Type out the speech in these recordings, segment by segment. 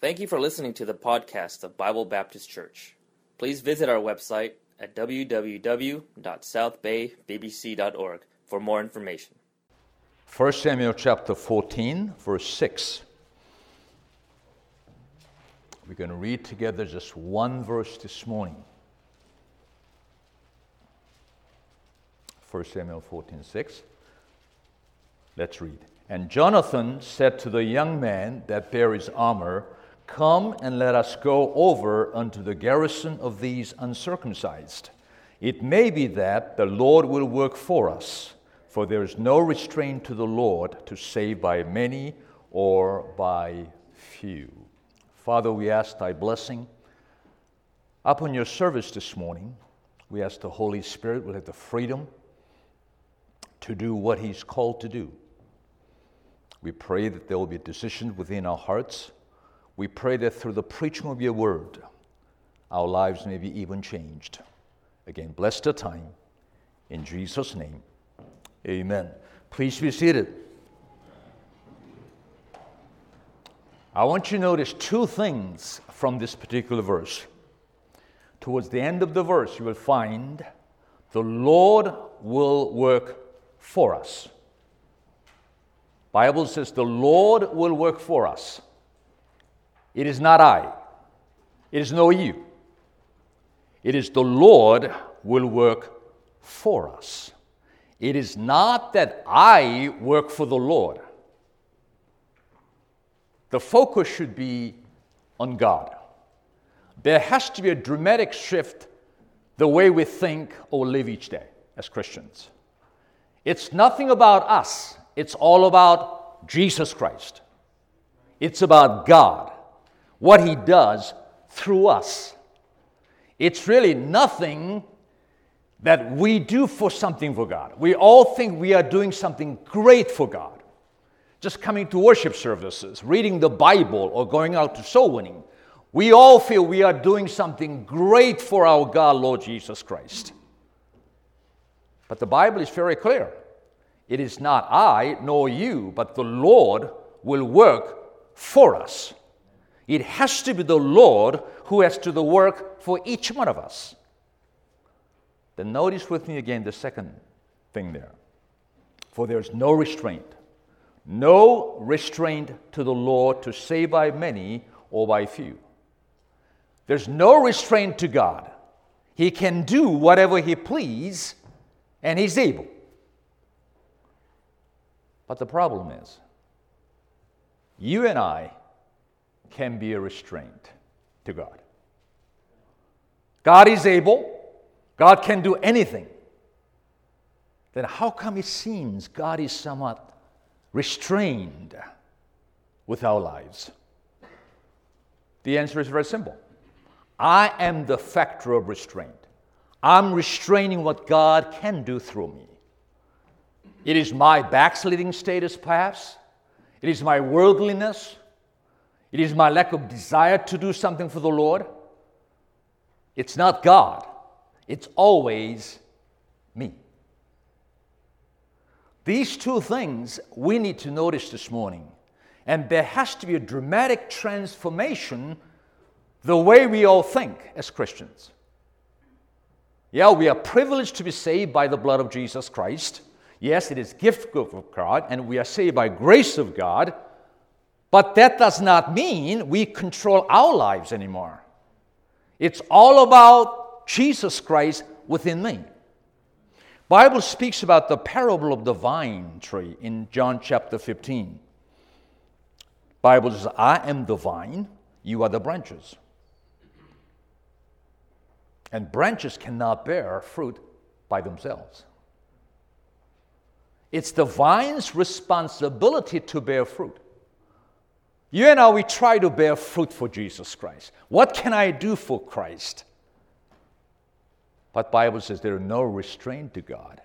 Thank you for listening to the podcast of Bible Baptist Church. Please visit our website at www.southbaybbc.org for more information. 1 Samuel chapter 14, verse 6. We're going to read together just one verse this morning. 1 Samuel 14, 6. Let's read. And Jonathan said to the young man that bare his armor, Come and let us go over unto the garrison of these uncircumcised. It may be that the Lord will work for us, for there is no restraint to the Lord to save by many or by few. Father, we ask thy blessing upon your service this morning. We ask the Holy Spirit will have the freedom to do what he's called to do. We pray that there will be a decision within our hearts we pray that through the preaching of your word, our lives may be even changed. Again, bless the time. In Jesus' name, amen. Please be seated. I want you to notice two things from this particular verse. Towards the end of the verse, you will find the Lord will work for us. Bible says the Lord will work for us. It is not I. It is no you. It is the Lord will work for us. It is not that I work for the Lord. The focus should be on God. There has to be a dramatic shift the way we think or live each day as Christians. It's nothing about us, it's all about Jesus Christ. It's about God what He does through us. It's really nothing that we do for something for God. We all think we are doing something great for God. Just coming to worship services, reading the Bible, or going out to soul winning. We all feel we are doing something great for our God, Lord Jesus Christ. But the Bible is very clear. It is not I nor you, but the Lord will work for us. It has to be the Lord who has to do the work for each one of us. Then notice with me again the second thing there. For there is no restraint. No restraint to the Lord to save by many or by few. There's no restraint to God. He can do whatever He please, and He's able. But the problem is, you and I can be a restraint to God. God is able, God can do anything. Then how come it seems God is somewhat restrained with our lives? The answer is very simple. I am the factor of restraint. I'm restraining what God can do through me. It is my backsliding status, perhaps. It is my worldliness. It is my lack of desire to do something for the Lord. It's not God, it's always me. These two things we need to notice this morning. And there has to be a dramatic transformation the way we all think as Christians. Yeah, we are privileged to be saved by the blood of Jesus Christ. Yes, it is gift of God, and we are saved by grace of God. But that does not mean we control our lives anymore. It's all about Jesus Christ within me. Bible speaks about the parable of the vine tree in John chapter 15. Bible says, I am the vine, you are the branches. And branches cannot bear fruit by themselves. It's the vine's responsibility to bear fruit. You and I, we try to bear fruit for Jesus Christ. What can I do for Christ? But Bible says there are no restraint to God.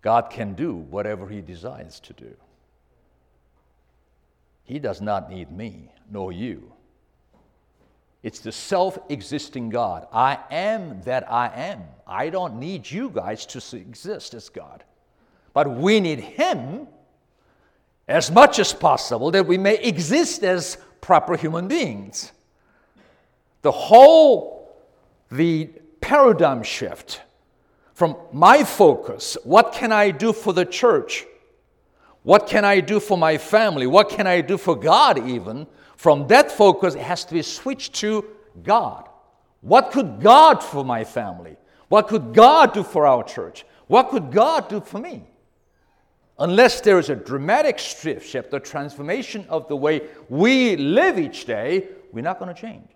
God can do whatever he desires to do. He does not need me nor you. It's the self existing God. I am that I am. I don't need you guys to exist as God. But we need Him as much as possible that we may exist as proper human beings. The whole, the paradigm shift from my focus, what can I do for the church? What can I do for my family? What can I do for God, even? From that focus, it has to be switched to God. What could God for my family? What could God do for our church? What could God do for me? Unless there is a dramatic shift, the transformation of the way we live each day, we're not going to change.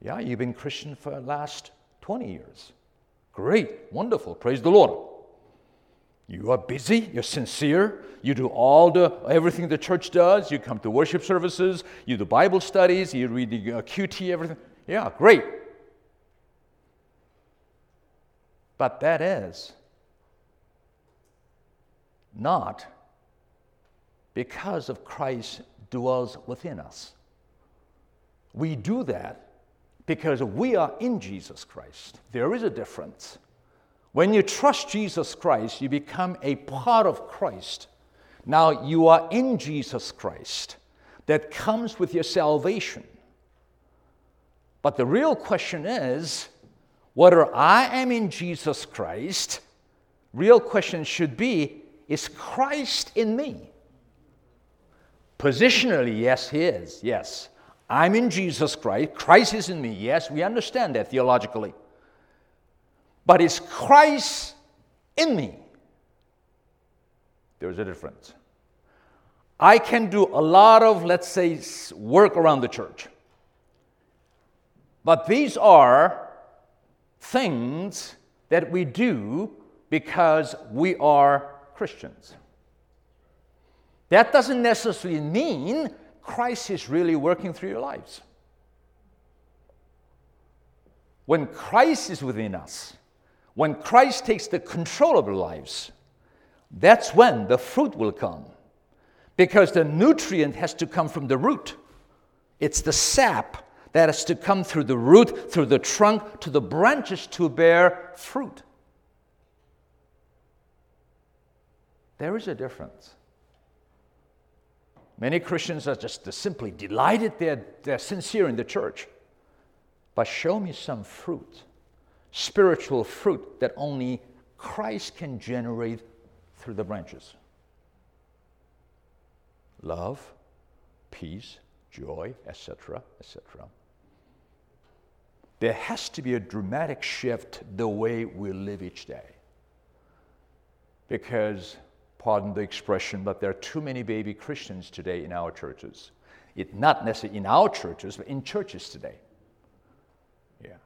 Yeah, you've been Christian for the last 20 years. Great, wonderful, praise the Lord. You are busy, you're sincere, you do all the everything the church does, you come to worship services, you do Bible studies, you read the uh, QT, everything. Yeah, great. But that is not because of Christ dwells within us. We do that because we are in Jesus Christ. There is a difference. When you trust Jesus Christ, you become a part of Christ. Now you are in Jesus Christ. That comes with your salvation. But the real question is whether I am in Jesus Christ, real question should be is Christ in me? Positionally, yes, he is. Yes. I'm in Jesus Christ. Christ is in me. Yes, we understand that theologically. But is Christ in me? There's a difference. I can do a lot of, let's say, work around the church. But these are things that we do because we are Christians. That doesn't necessarily mean Christ is really working through your lives. When Christ is within us, when Christ takes the control of our lives, that's when the fruit will come. Because the nutrient has to come from the root. It's the sap that has to come through the root, through the trunk, to the branches to bear fruit. There is a difference. Many Christians are just simply delighted they're, they're sincere in the church. But show me some fruit spiritual fruit that only Christ can generate through the branches love, peace, joy, etc., etc. There has to be a dramatic shift the way we live each day. Because, pardon the expression, but there are too many baby Christians today in our churches. It, not necessarily in our churches, but in churches today Yeah.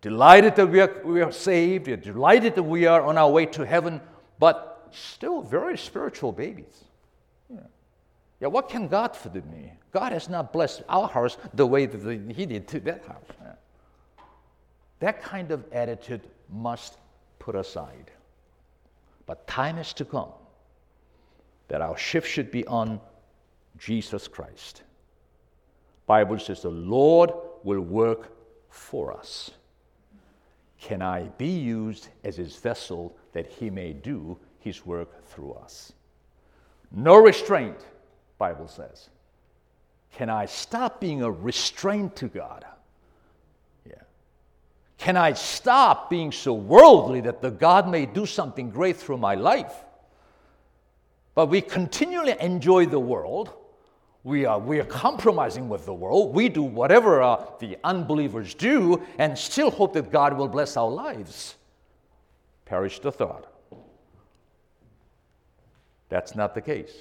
delighted that we are, we are saved, delighted that we are on our way to heaven, but still very spiritual babies. Yeah, yeah what can God forgive me? God has not blessed our house the way that He did to that house. Yeah. That kind of attitude must put aside. But time is to come that our shift should be on Jesus Christ. Bible says the Lord will work for us. Can I be used as his vessel that he may do his work through us? No restraint, Bible says. Can I stop being a restraint to God? Can I stop being so worldly that the God may do something great through my life? But we continually enjoy the world we are, we are compromising with the world. We do whatever uh, the unbelievers do and still hope that God will bless our lives. Perish the thought. That's not the case.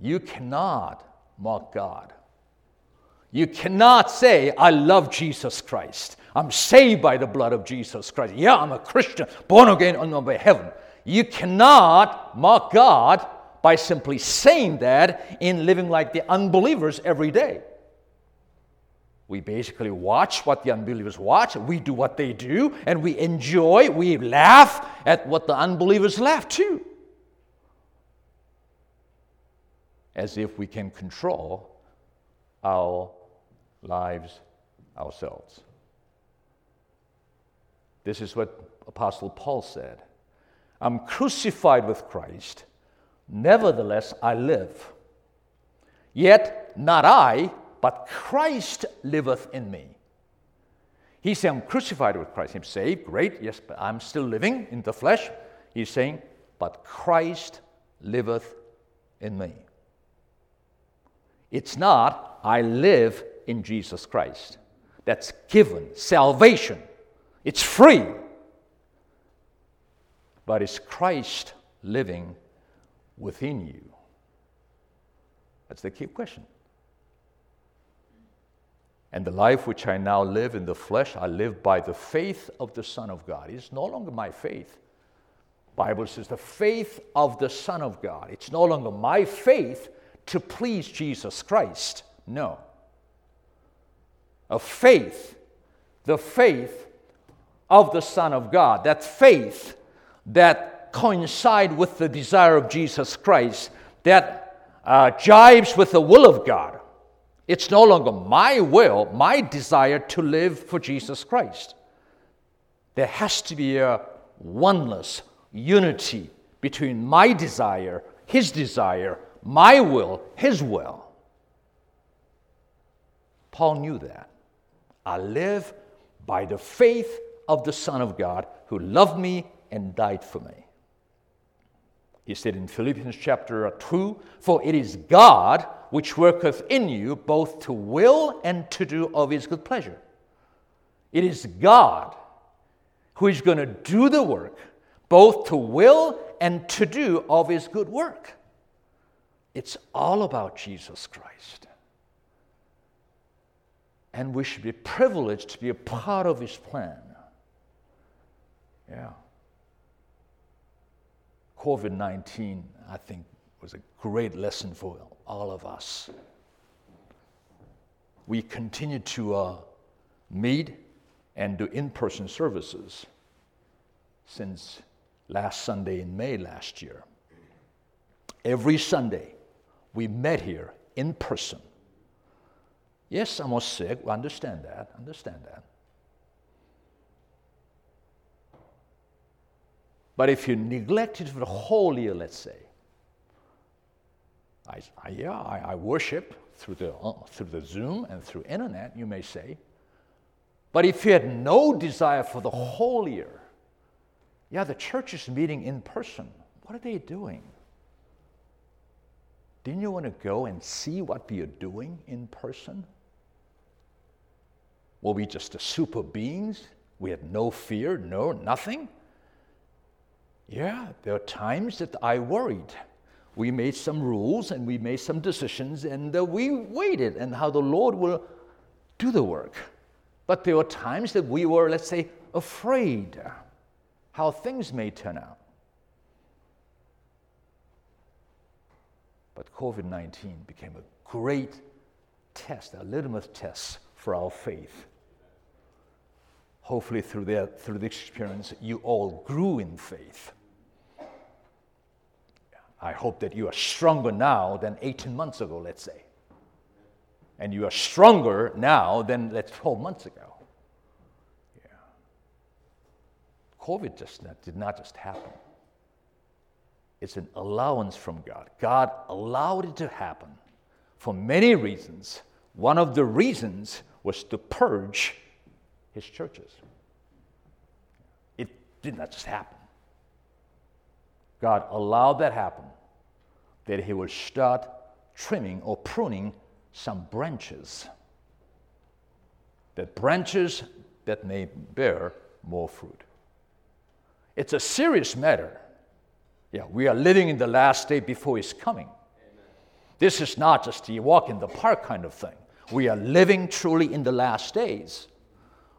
You cannot mock God. You cannot say, I love Jesus Christ. I'm saved by the blood of Jesus Christ. Yeah, I'm a Christian, born again on heaven. You cannot mock God by simply saying that in living like the unbelievers every day. We basically watch what the unbelievers watch, we do what they do, and we enjoy, we laugh at what the unbelievers laugh too. As if we can control our lives ourselves. This is what Apostle Paul said I'm crucified with Christ. Nevertheless, I live. Yet not I, but Christ liveth in me. He's saying, I'm crucified with Christ. I'm saved, great, yes, but I'm still living in the flesh. He's saying, but Christ liveth in me. It's not, I live in Jesus Christ. That's given, salvation. It's free. But it's Christ living within you. That's the key question. And the life which I now live in the flesh, I live by the faith of the Son of God. It's no longer my faith. Bible says the faith of the Son of God. It's no longer my faith to please Jesus Christ. No. A faith, the faith of the Son of God, that faith that coincide with the desire of Jesus Christ, that uh, jibes with the will of God. It's no longer my will, my desire to live for Jesus Christ. There has to be a oneness, unity between my desire, His desire, my will, His will. Paul knew that. I live by the faith of the Son of God who loved me and died for me. He said in Philippians chapter 2 For it is God which worketh in you both to will and to do of his good pleasure. It is God who is going to do the work, both to will and to do of his good work. It's all about Jesus Christ. And we should be privileged to be a part of his plan. Yeah. COVID 19, I think, was a great lesson for all of us. We continue to uh, meet and do in person services since last Sunday in May last year. Every Sunday, we met here in person. Yes, I was sick. We understand that. Understand that. But if you neglect it for the whole year, let's say, I, I yeah, I, I, worship through the, uh, through the Zoom and through internet, you may say. But if you had no desire for the whole year, yeah, the church is meeting in person. What are they doing? Didn't you want to go and see what we are doing in person? Were we just the super beings? We had no fear, no, nothing? Yeah, there are times that I worried. We made some rules and we made some decisions and uh, we waited and how the Lord will do the work. But there were times that we were, let's say, afraid how things may turn out. But COVID 19 became a great test, a litmus test for our faith. Hopefully, through, that, through this experience, you all grew in faith. I hope that you are stronger now than 18 months ago, let's say. And you are stronger now than let's 12 months ago. Yeah. COVID just not, did not just happen. It's an allowance from God. God allowed it to happen for many reasons. One of the reasons was to purge his churches. It did not just happen. God allowed that happen, that He would start trimming or pruning some branches. That branches that may bear more fruit. It's a serious matter. Yeah, we are living in the last day before His coming. Amen. This is not just a walk in the park kind of thing. We are living truly in the last days.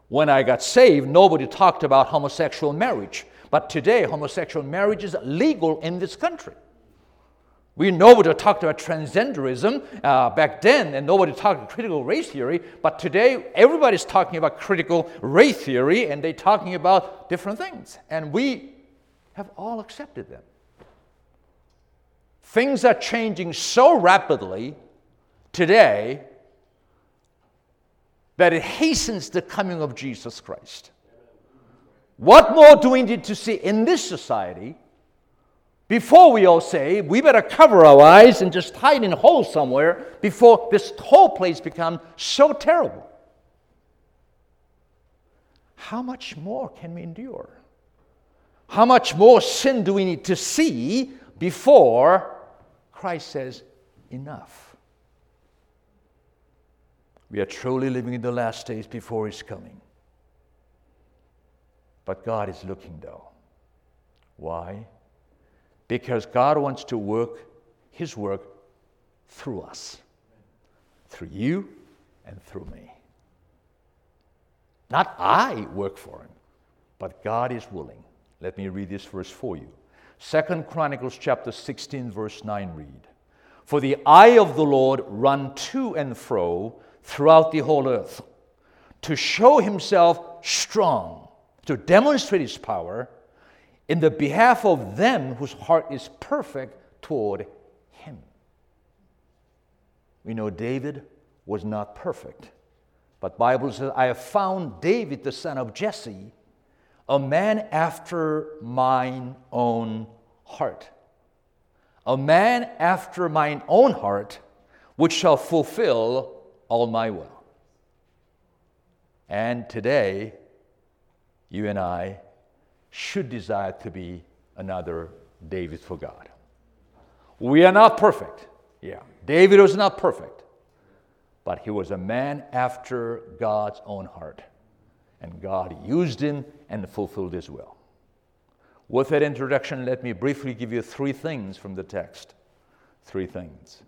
When I got saved, nobody talked about homosexual marriage. But today, homosexual marriage is legal in this country. We nobody talked about transgenderism uh, back then, and nobody talked about critical race theory. But today, everybody's talking about critical race theory, and they're talking about different things. And we have all accepted them. Things are changing so rapidly today that it hastens the coming of Jesus Christ. What more do we need to see in this society Before we all say, we better cover our eyes and just hide in a hole somewhere before this whole place becomes so terrible. How much more can we endure? How much more sin do we need to see before Christ says, enough? We are truly living in the last days before His coming. But God is looking though. Why? Because God wants to work His work through us, through you and through me. Not I work for Him, but God is willing. Let me read this verse for you. Second Chronicles chapter 16 verse 9 read. For the eye of the Lord run to and fro throughout the whole earth to show himself strong, to demonstrate his power in the behalf of them whose heart is perfect toward him. We know David was not perfect, but Bible says I have found David the son of Jesse a man after mine own heart. A man after mine own heart, which shall fulfill all my will. And today, you and I should desire to be another David for God. We are not perfect. Yeah, David was not perfect, but he was a man after God's own heart. And God used him and fulfilled his will. With that introduction, let me briefly give you three things from the text. Three things.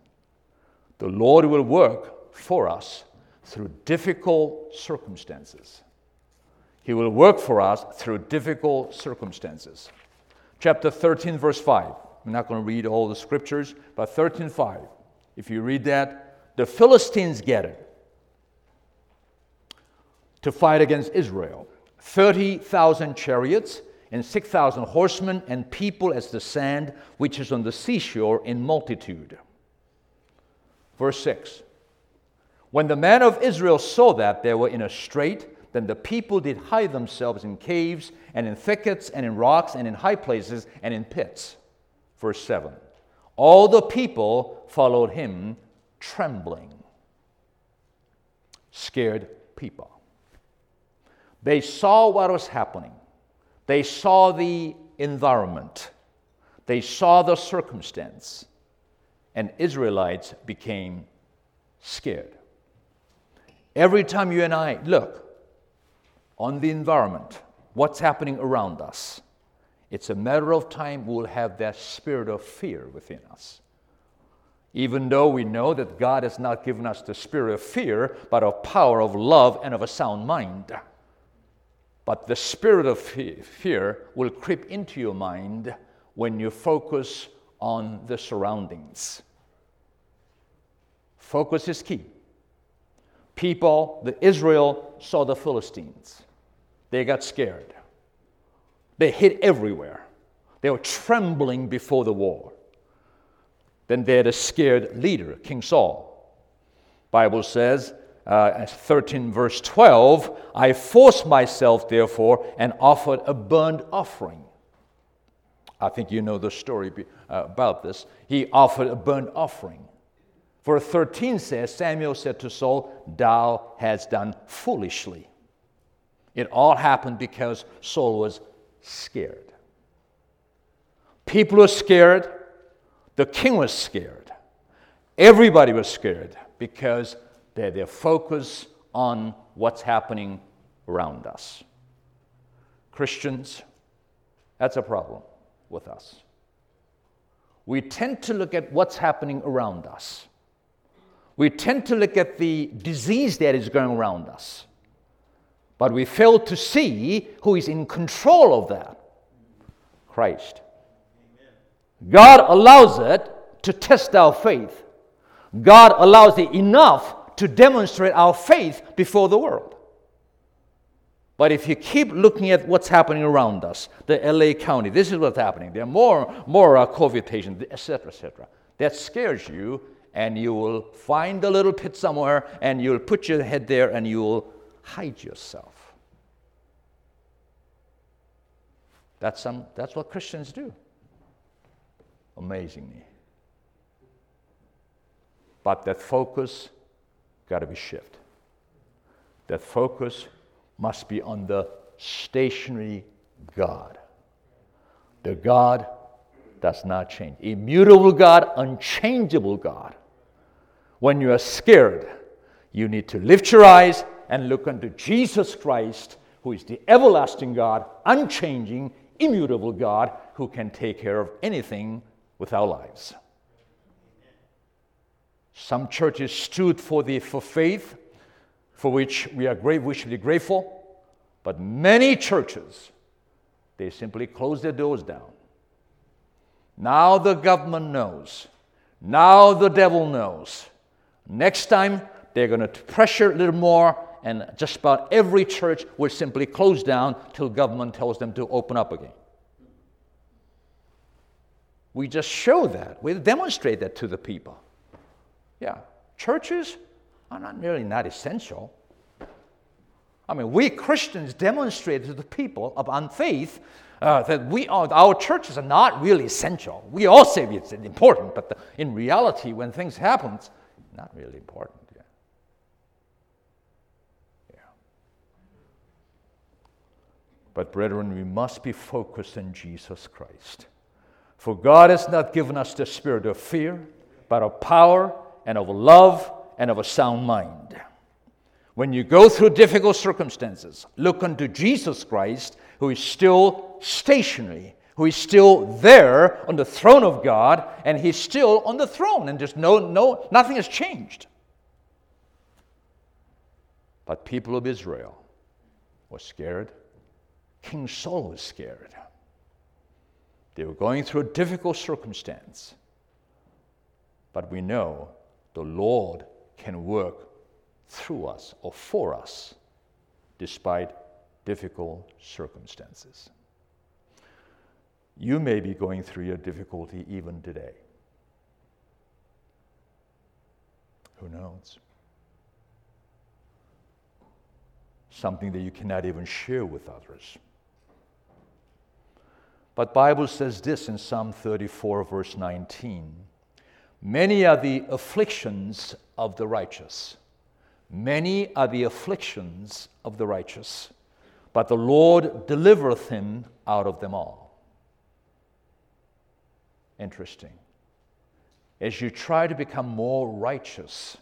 The Lord will work for us through difficult circumstances. He will work for us through difficult circumstances. Chapter 13, verse 5. I'm not going to read all the scriptures, but 13, 5. If you read that, the Philistines get it to fight against Israel. 30,000 chariots and 6,000 horsemen and people as the sand which is on the seashore in multitude. Verse 6 When the men of Israel saw that they were in a strait, then the people did hide themselves in caves and in thickets and in rocks and in high places and in pits. Verse 7 All the people followed him trembling. Scared people. They saw what was happening, they saw the environment, they saw the circumstance, and Israelites became scared. Every time you and I look on the environment, what's happening around us, it's a matter of time we'll have that spirit of fear within us. Even though we know that God has not given us the spirit of fear, but of power, of love, and of a sound mind. But the spirit of fear will creep into your mind when you focus on the surroundings. Focus is key. People, the Israel saw the Philistines. They got scared. They hid everywhere. They were trembling before the war. Then they had a scared leader, King Saul. Bible says uh, 13, verse 12, I forced myself, therefore, and offered a burnt offering. I think you know the story uh, about this. He offered a burnt offering. Verse 13 says, Samuel said to Saul, Thou hast done foolishly. It all happened because Saul was scared. People were scared. The king was scared. Everybody was scared because they're, they're focused on what's happening around us. Christians, that's a problem with us. We tend to look at what's happening around us. We tend to look at the disease that is going around us. But we fail to see who is in control of that Christ. God allows it to test our faith. God allows it enough to demonstrate our faith before the world. But if you keep looking at what's happening around us, the LA County, this is what's happening. There are more, more uh, COVID patients, etc., etc. That scares you, and you will find a little pit somewhere, and you'll put your head there, and you will hide yourself. That's, some, that's what Christians do. amazingly. But that focus got to be shifted. That focus must be on the stationary God. The God does not change. Immutable God, unchangeable God. When you are scared, you need to lift your eyes and look unto Jesus Christ, who is the everlasting God, unchanging, immutable God, who can take care of anything with our lives. Some churches stood for the for faith, for which we are great, we should be grateful. But many churches, they simply closed their doors down. Now the government knows. Now the devil knows. Next time they're going to pressure a little more, and just about every church will simply close down till government tells them to open up again. We just show that. We demonstrate that to the people. Yeah, churches are not really not essential. I mean, we Christians demonstrate to the people of unfaith uh, that we are, our churches are not really essential. We all say it's important, but the, in reality, when things happen, not really important. Yeah. yeah. But, brethren, we must be focused on Jesus Christ. For God has not given us the spirit of fear, but of power and of love and of a sound mind. When you go through difficult circumstances, look unto Jesus Christ, who is still stationary, who is still there on the throne of God, and he's still on the throne, and there's no, no, nothing has changed. But people of Israel were scared. King Saul was scared. They were going through a difficult circumstance. But we know the Lord can work through us or for us despite difficult circumstances. You may be going through a difficulty even today. Who knows? Something that you cannot even share with others. But Bible says this in Psalm 34 verse 19. Many are the afflictions of the righteous. Many are the afflictions of the righteous, but the Lord delivereth him out of them all. Interesting. As you try to become more righteous,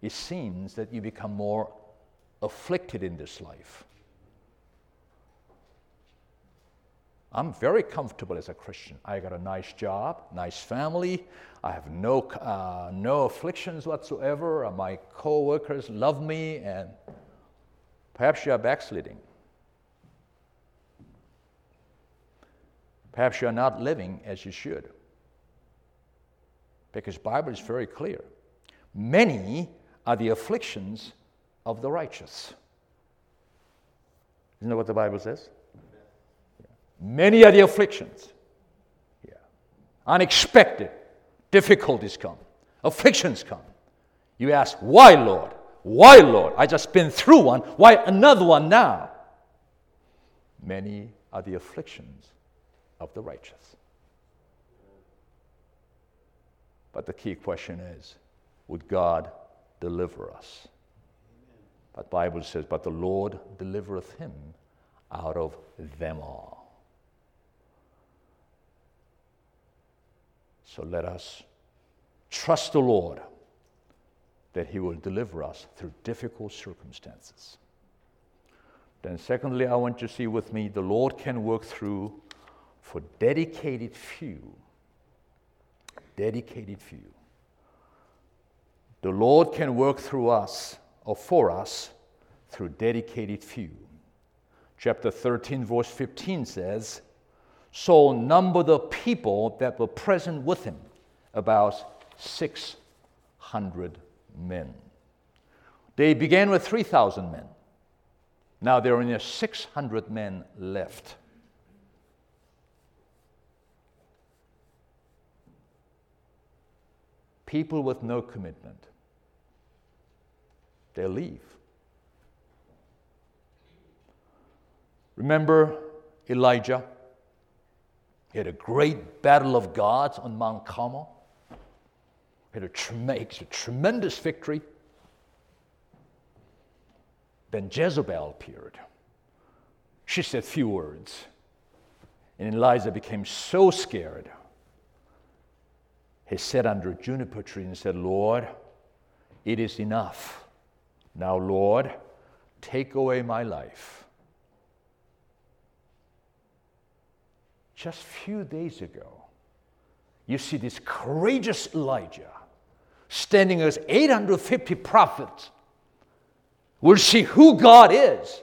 it seems that you become more afflicted in this life. I'm very comfortable as a Christian. I got a nice job, nice family. I have no, uh, no afflictions whatsoever. My co-workers love me, and perhaps you are backsliding. Perhaps you are not living as you should. Because Bible is very clear. Many are the afflictions of the righteous. Isn't that what the Bible says? Many are the afflictions. Yeah. Unexpected difficulties come, afflictions come. You ask, why, Lord? Why, Lord? I just been through one. Why another one now? Many are the afflictions of the righteous. But the key question is would God deliver us? But Bible says, but the Lord delivereth him out of them all. So let us trust the Lord that He will deliver us through difficult circumstances. Then, secondly, I want you to see with me the Lord can work through for dedicated few. Dedicated few. The Lord can work through us or for us through dedicated few. Chapter 13, verse 15 says, Saul numbered the people that were present with him, about 600 men. They began with 3,000 men. Now there are only 600 men left. People with no commitment. They leave. Remember Elijah? He had a great battle of gods on Mount Carmel. He had a, a tremendous victory. Then Jezebel appeared. She said few words. And Elijah became so scared. He sat under a juniper tree and said, Lord, it is enough. Now, Lord, take away my life. Just a few days ago, you see this courageous Elijah standing as 850 prophets We'll see who God is.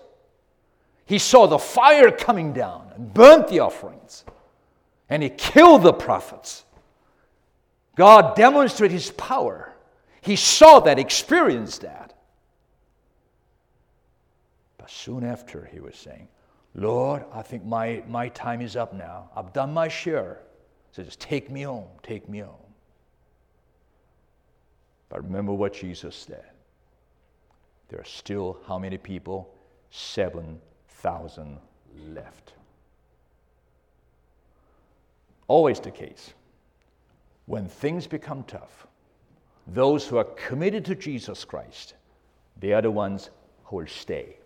He saw the fire coming down and burnt the offerings, and he killed the prophets. God demonstrated his power. He saw that, experienced that. But soon after, he was saying, Lord, I think my, my time is up now. I've done my share. So just take me home, take me home. But remember what Jesus said. There are still how many people? 7,000 left. Always the case. When things become tough, those who are committed to Jesus Christ, they are the ones who will stay.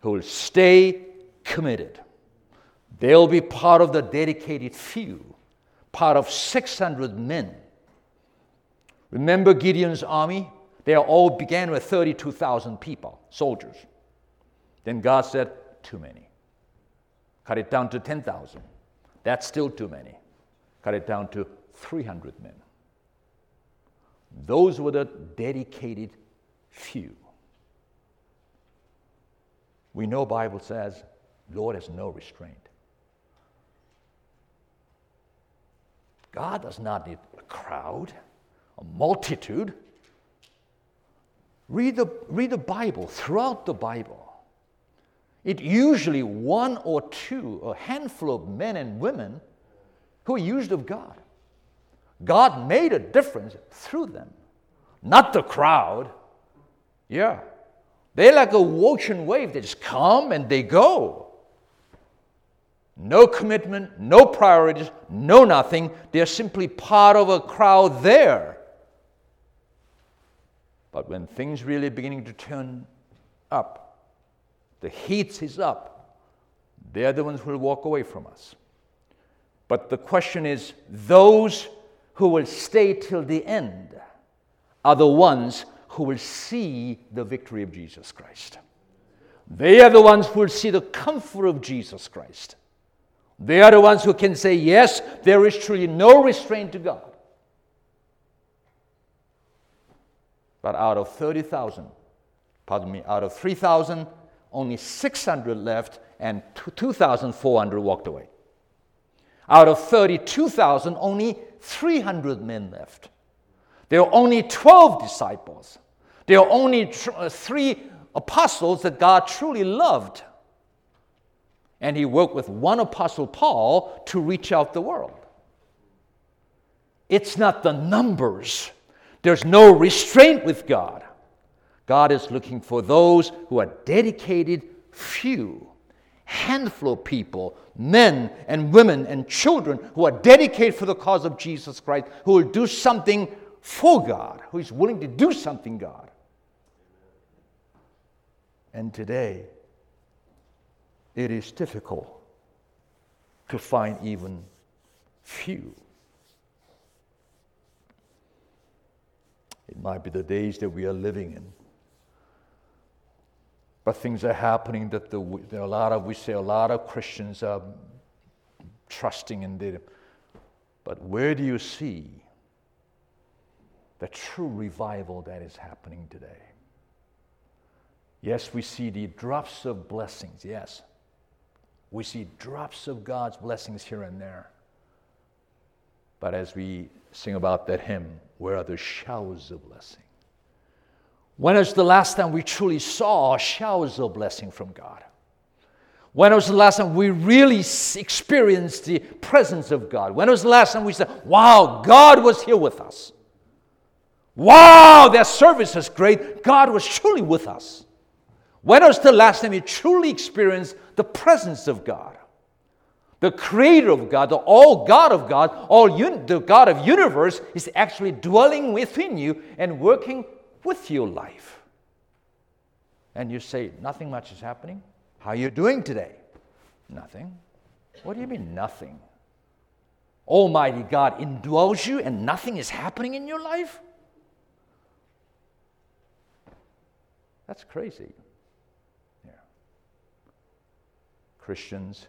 Who will stay committed. They'll be part of the dedicated few, part of 600 men. Remember Gideon's army? They all began with 32,000 people, soldiers. Then God said, Too many. Cut it down to 10,000. That's still too many. Cut it down to 300 men. Those were the dedicated few. We know Bible says Lord has no restraint. God does not need a crowd, a multitude. Read the, read the Bible, throughout the Bible. It usually one or two, a handful of men and women who are used of God. God made a difference through them, not the crowd. Yeah. They're like a ocean wave. They just come and they go. No commitment, no priorities, no nothing. They're simply part of a crowd there. But when things really beginning to turn up, the heat is up, they're the ones who will walk away from us. But the question is those who will stay till the end are the ones who will see the victory of Jesus Christ. They are the ones who will see the comfort of Jesus Christ. They are the ones who can say, Yes, there is truly no restraint to God. But out of 30,000, pardon me, out of 3,000, only 600 left and 2,400 walked away. Out of 32,000, only 300 men left. There are only 12 disciples. There are only tr- uh, three apostles that God truly loved. And he worked with one apostle, Paul, to reach out the world. It's not the numbers, there's no restraint with God. God is looking for those who are dedicated, few, handful of people, men and women and children who are dedicated for the cause of Jesus Christ, who will do something for God, who is willing to do something, God. And today, it is difficult to find even few. It might be the days that we are living in. But things are happening that the, a lot of, we say a lot of Christians are trusting in them. But where do you see the true revival that is happening today? Yes, we see the drops of blessings, yes. We see drops of God's blessings here and there. But as we sing about that hymn, where are the showers of blessing? When was the last time we truly saw showers of blessing from God? When was the last time we really experienced the presence of God? When was the last time we said, Wow, God was here with us? Wow, that service is great. God was truly with us. When was the last time you truly experienced the presence of God? The creator of God, the all God of God, all un- the God of universe is actually dwelling within you and working with your life. And you say, nothing much is happening. How are you doing today? Nothing. What do you mean, nothing? Almighty God indwells you and nothing is happening in your life? That's crazy. Yeah. Christians,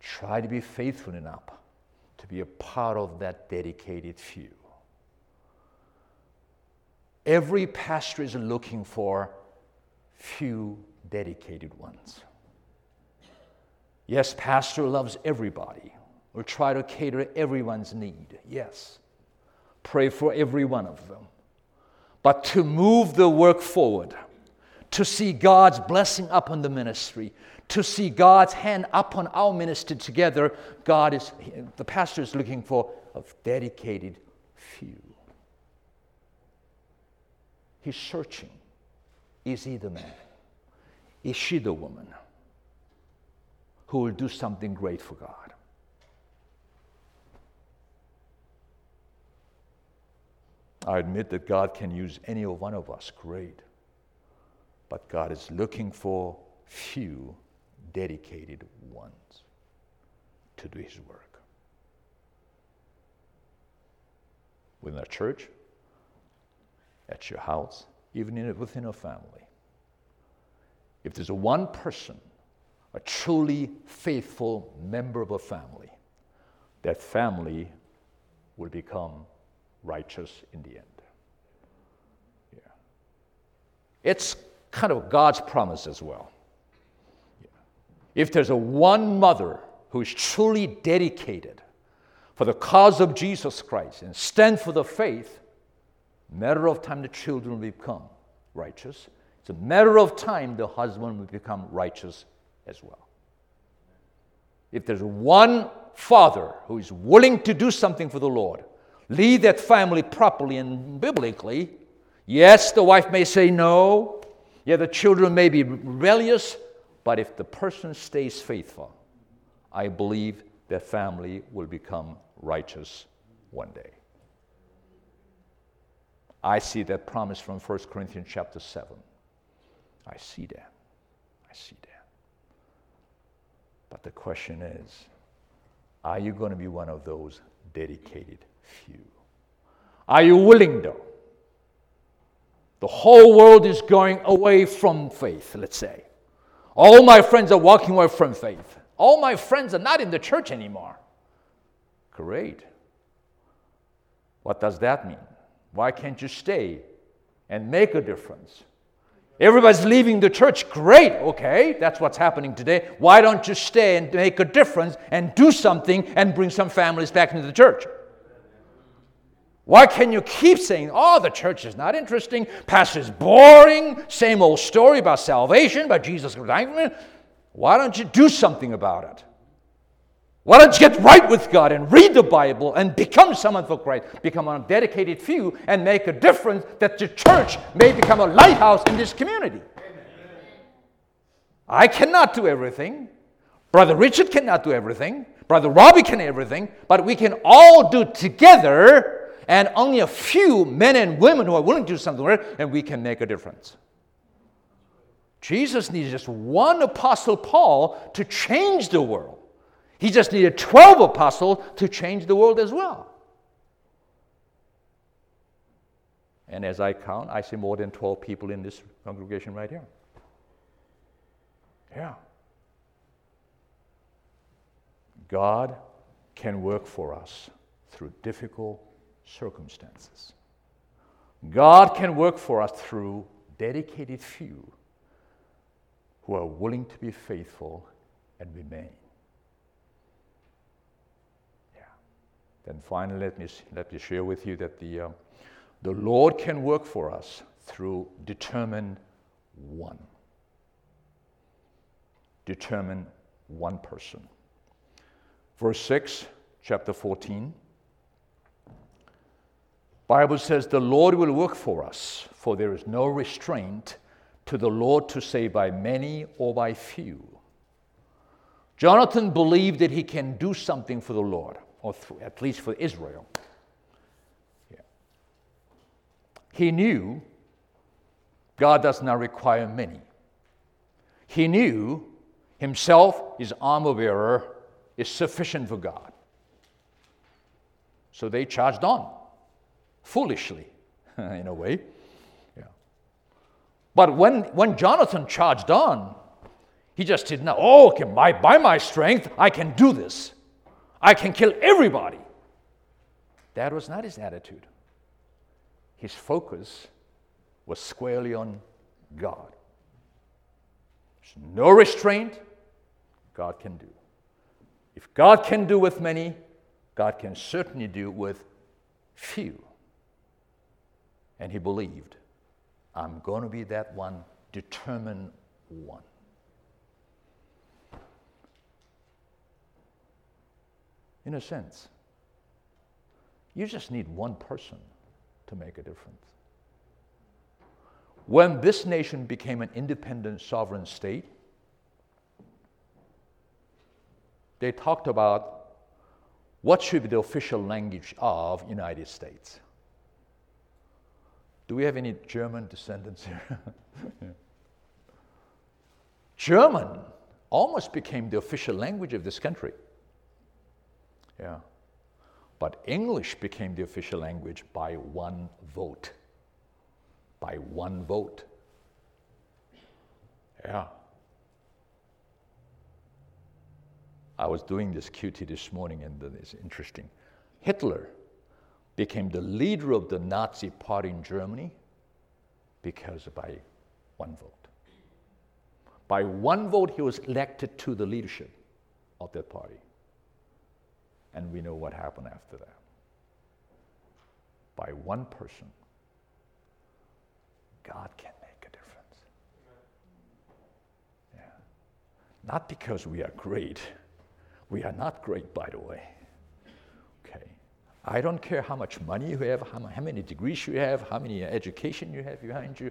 try to be faithful enough to be a part of that dedicated few. Every pastor is looking for few dedicated ones. Yes, pastor loves everybody. Will try to cater everyone's need. Yes. Pray for every one of them. But to move the work forward, to see God's blessing upon the ministry, to see God's hand upon our ministry together, God is the pastor is looking for a dedicated few. He's searching. Is he the man? Is she the woman who will do something great for God? I admit that God can use any one of us, great. But God is looking for few dedicated ones to do His work. Within a church, at your house, even in, within a family. If there's one person, a truly faithful member of a family, that family will become righteous in the end. Yeah. It's kind of God's promise as well. Yeah. If there's a one mother who is truly dedicated for the cause of Jesus Christ and stand for the faith, matter of time the children will become righteous. It's a matter of time the husband will become righteous as well. If there's one father who is willing to do something for the Lord, lead that family properly and biblically, yes, the wife may say no. Yeah, the children may be rebellious, but if the person stays faithful, I believe that family will become righteous one day. I see that promise from 1 Corinthians chapter 7. I see that. I see that. But the question is are you going to be one of those dedicated few? Are you willing, though? The whole world is going away from faith, let's say. All my friends are walking away from faith. All my friends are not in the church anymore. Great. What does that mean? Why can't you stay and make a difference? Everybody's leaving the church. Great, okay, that's what's happening today. Why don't you stay and make a difference and do something and bring some families back into the church? Why can you keep saying, oh, the church is not interesting, pastor's boring, same old story about salvation, about Jesus Christ? Why don't you do something about it? Why don't you get right with God and read the Bible and become someone for Christ? Become a dedicated few and make a difference that the church may become a lighthouse in this community. I cannot do everything. Brother Richard cannot do everything. Brother Robbie can everything. But we can all do together, and only a few men and women who are willing to do something, and we can make a difference. Jesus needs just one apostle, Paul, to change the world. He just needed 12 apostles to change the world as well. And as I count, I see more than 12 people in this congregation right here. Yeah. God can work for us through difficult circumstances. God can work for us through dedicated few who are willing to be faithful and remain. Then finally, let me, let me share with you that the, uh, the Lord can work for us through determined one. Determine one person. Verse 6, chapter 14. Bible says the Lord will work for us, for there is no restraint to the Lord to say by many or by few. Jonathan believed that he can do something for the Lord, or th- at least for Israel. Yeah. He knew God does not require many. He knew himself, his armor bearer, is sufficient for God. So they charged on, foolishly, in a way. Yeah. But when, when Jonathan charged on, he just did not, oh, okay, by, by my strength, I can do this. I can kill everybody. That was not his attitude. His focus was squarely on God. There's no restraint, God can do. If God can do with many, God can certainly do with few. And he believed, I'm going to be that one, determined one. In a sense, you just need one person to make a difference. When this nation became an independent sovereign state, they talked about what should be the official language of United States. Do we have any German descendants here? German almost became the official language of this country. Yeah. But English became the official language by one vote. By one vote. Yeah. I was doing this QT this morning, and it's interesting. Hitler became the leader of the Nazi party in Germany because by one vote. By one vote, he was elected to the leadership of that party. And we know what happened after that. By one person, God can make a difference. Yeah. Not because we are great we are not great, by the way. Okay. I don't care how much money you have, how, how many degrees you have, how many education you have behind you.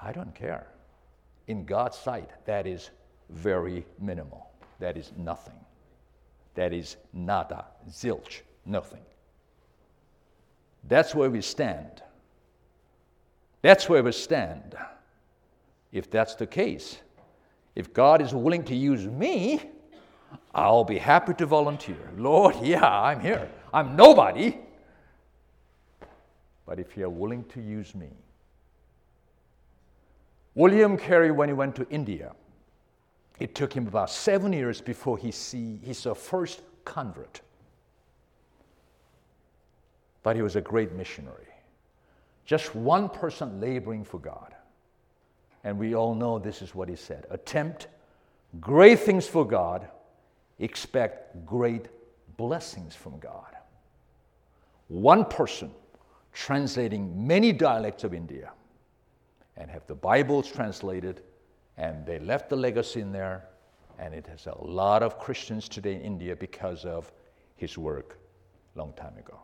I don't care. In God's sight, that is very minimal. That is nothing. That is nada, zilch, nothing. That's where we stand. That's where we stand. If that's the case, if God is willing to use me, I'll be happy to volunteer. Lord, yeah, I'm here. I'm nobody. But if you're willing to use me, William Carey, when he went to India, it took him about seven years before he, see, he saw first convert. But he was a great missionary. Just one person laboring for God. And we all know this is what he said attempt great things for God expect great blessings from God. One person translating many dialects of India and have the Bibles translated, and they left the legacy in there, and it has a lot of Christians today in India because of his work long time ago.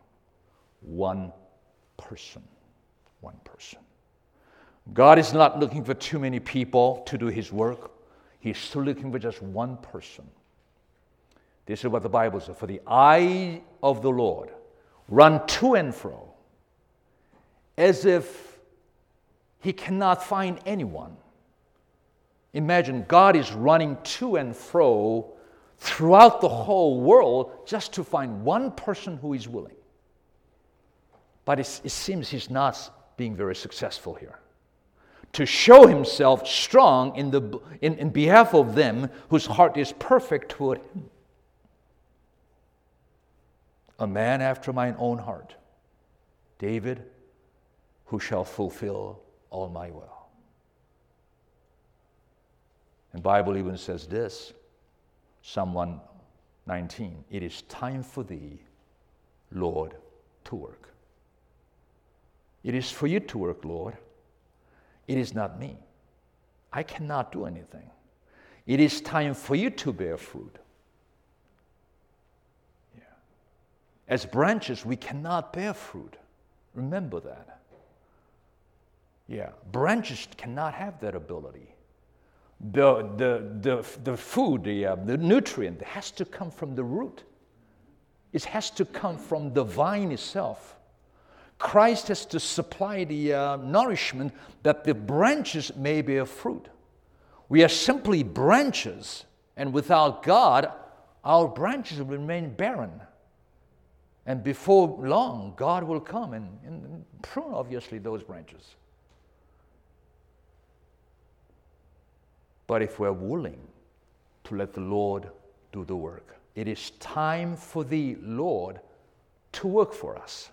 One person. One person. God is not looking for too many people to do his work. He's still looking for just one person this is what the Bible says For the eye of the Lord run to and fro as if he cannot find anyone. Imagine God is running to and fro throughout the whole world just to find one person who is willing. But it, it seems he's not being very successful here. To show himself strong in, the, in, in behalf of them whose heart is perfect toward him a man after mine own heart, David, who shall fulfill all my will. And Bible even says this, Psalm 119, it is time for thee, Lord, to work. It is for you to work, Lord. It is not me. I cannot do anything. It is time for you to bear fruit. Yeah. As branches, we cannot bear fruit. Remember that. Yeah, branches cannot have that ability. The, the, the, the food, the, uh, the nutrient has to come from the root. It has to come from the vine itself. Christ has to supply the uh, nourishment that the branches may bear fruit. We are simply branches, and without God, our branches will remain barren. And before long, God will come and, and prune, obviously, those branches. But if we're willing to let the Lord do the work, it is time for the Lord to work for us.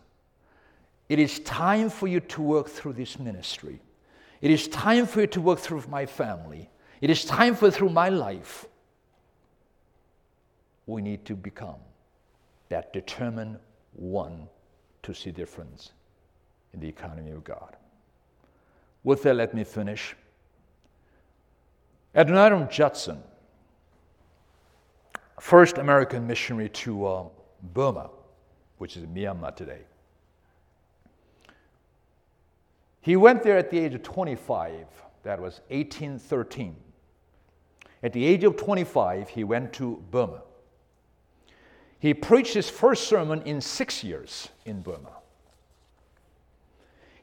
It is time for you to work through this ministry. It is time for you to work through my family. It is time for through my life. We need to become that determined one to see difference in the economy of God. With that, let me finish. Adoniram Judson, first American missionary to uh, Burma, which is Myanmar today. He went there at the age of 25. That was 1813. At the age of 25, he went to Burma. He preached his first sermon in six years in Burma.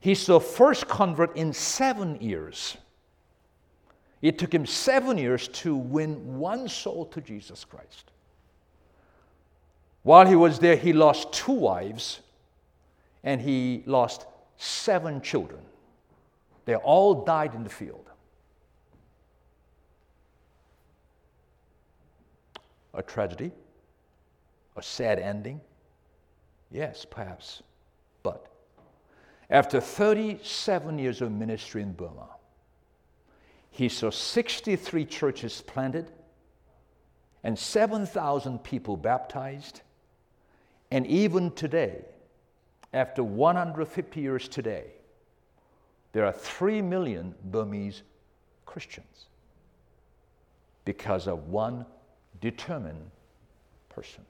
He's the first convert in seven years. It took him seven years to win one soul to Jesus Christ. While he was there, he lost two wives and he lost seven children. They all died in the field. A tragedy, a sad ending. Yes, perhaps. But after 37 years of ministry in Burma, he saw 63 churches planted and 7,000 people baptized. And even today, after 150 years today, there are 3 million Burmese Christians because of one determined person.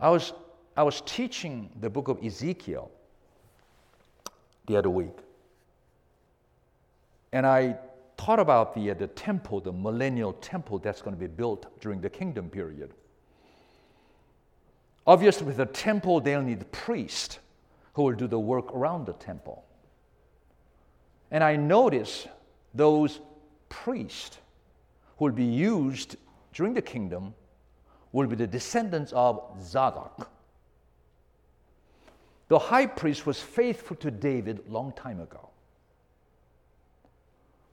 I was, I was teaching the book of Ezekiel the other week. And I thought about the, uh, the temple, the millennial temple that's going to be built during the kingdom period. Obviously, with the temple, they'll need a priest who will do the work around the temple. And I notice those priests who will be used during the kingdom will be the descendants of Zadok. The high priest was faithful to David long time ago.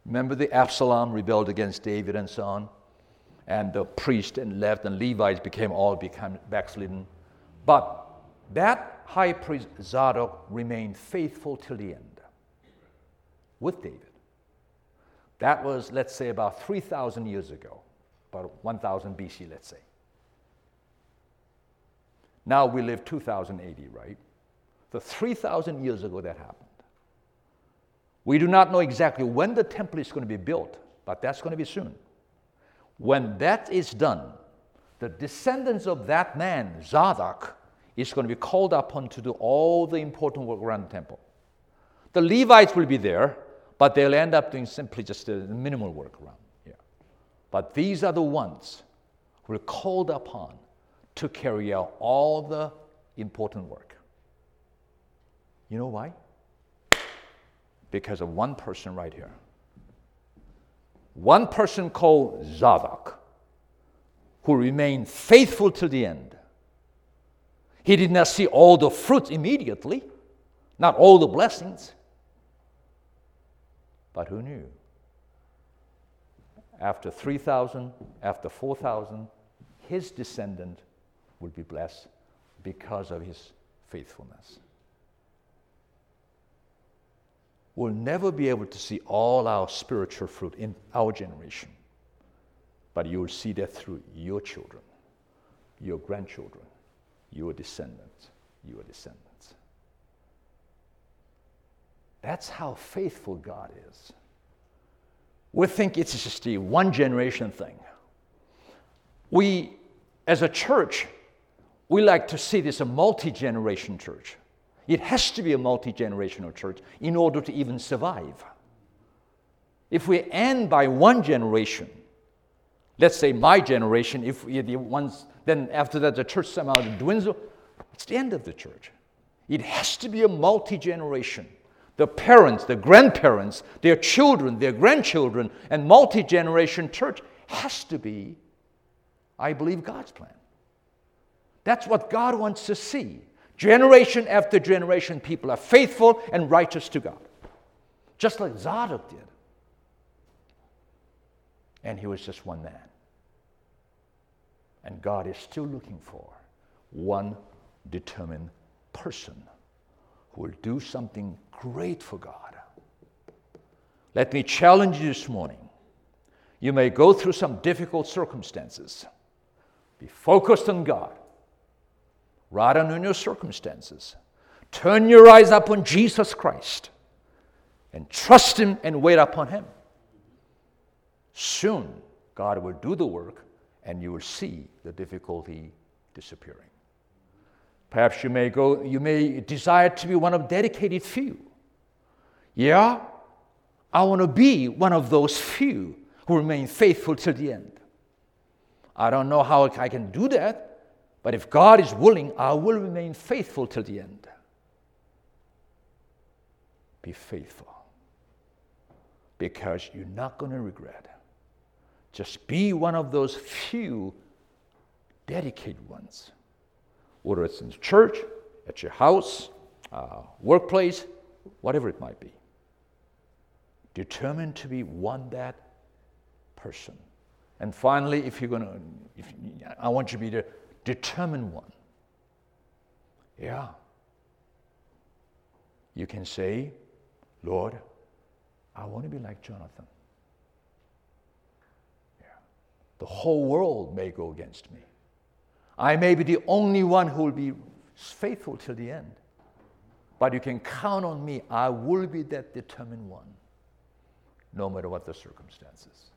Remember the Absalom rebelled against David and so on? And the priest and left and Levites became all become backslidden. But that high priest Zadok remained faithful till the end with David. That was, let's say, about 3,000 years ago, about 1000 BC, let's say. Now we live 2080, right? The 3,000 years ago that happened. We do not know exactly when the temple is going to be built, but that's going to be soon. When that is done, the descendants of that man, Zadok, is going to be called upon to do all the important work around the temple. The Levites will be there, but they'll end up doing simply just the minimal work around here. But these are the ones who are called upon to carry out all the important work. You know why? Because of one person right here. One person called Zadok, who remained faithful to the end. He did not see all the fruit immediately, not all the blessings. But who knew? After 3,000, after 4,000, his descendant would be blessed because of his faithfulness. We'll never be able to see all our spiritual fruit in our generation, but you will see that through your children, your grandchildren, your descendants, your descendants. That's how faithful God is. We think it's just a one generation thing. We, as a church, we like to see this a multi generation church. It has to be a multi generational church in order to even survive. If we end by one generation, let's say my generation, if the ones, then after that the church somehow dwindles, it's the end of the church. It has to be a multi generation. The parents, the grandparents, their children, their grandchildren, and multi generation church has to be, I believe, God's plan. That's what God wants to see. Generation after generation, people are faithful and righteous to God, just like Zadok did. And he was just one man. And God is still looking for one determined person who will do something great for God. Let me challenge you this morning. You may go through some difficult circumstances. Be focused on God rather than your circumstances. Turn your eyes upon Jesus Christ and trust Him and wait upon Him. Soon, God will do the work and you will see the difficulty disappearing. Perhaps you may go, you may desire to be one of dedicated few. Yeah, I want to be one of those few who remain faithful till the end. I don't know how I can do that, but if God is willing, I will remain faithful till the end. Be faithful because you're not going to regret. Just be one of those few dedicated ones whether it's in the church, at your house, uh, workplace, whatever it might be. Determined to be one that person. And finally, if you're going to, I want you to be the determined one. Yeah. You can say, Lord, I want to be like Jonathan. Yeah. The whole world may go against me. I may be the only one who will be faithful till the end. But you can count on me. I will be that determined one, no matter what the circumstances.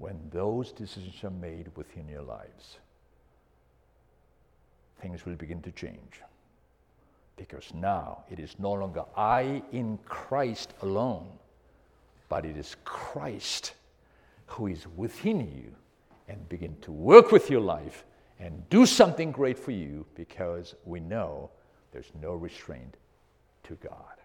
When those decisions are made within your lives, things will begin to change. Because now it is no longer I in Christ alone, but it is Christ who is within you and begin to work with your life and do something great for you because we know there's no restraint to God.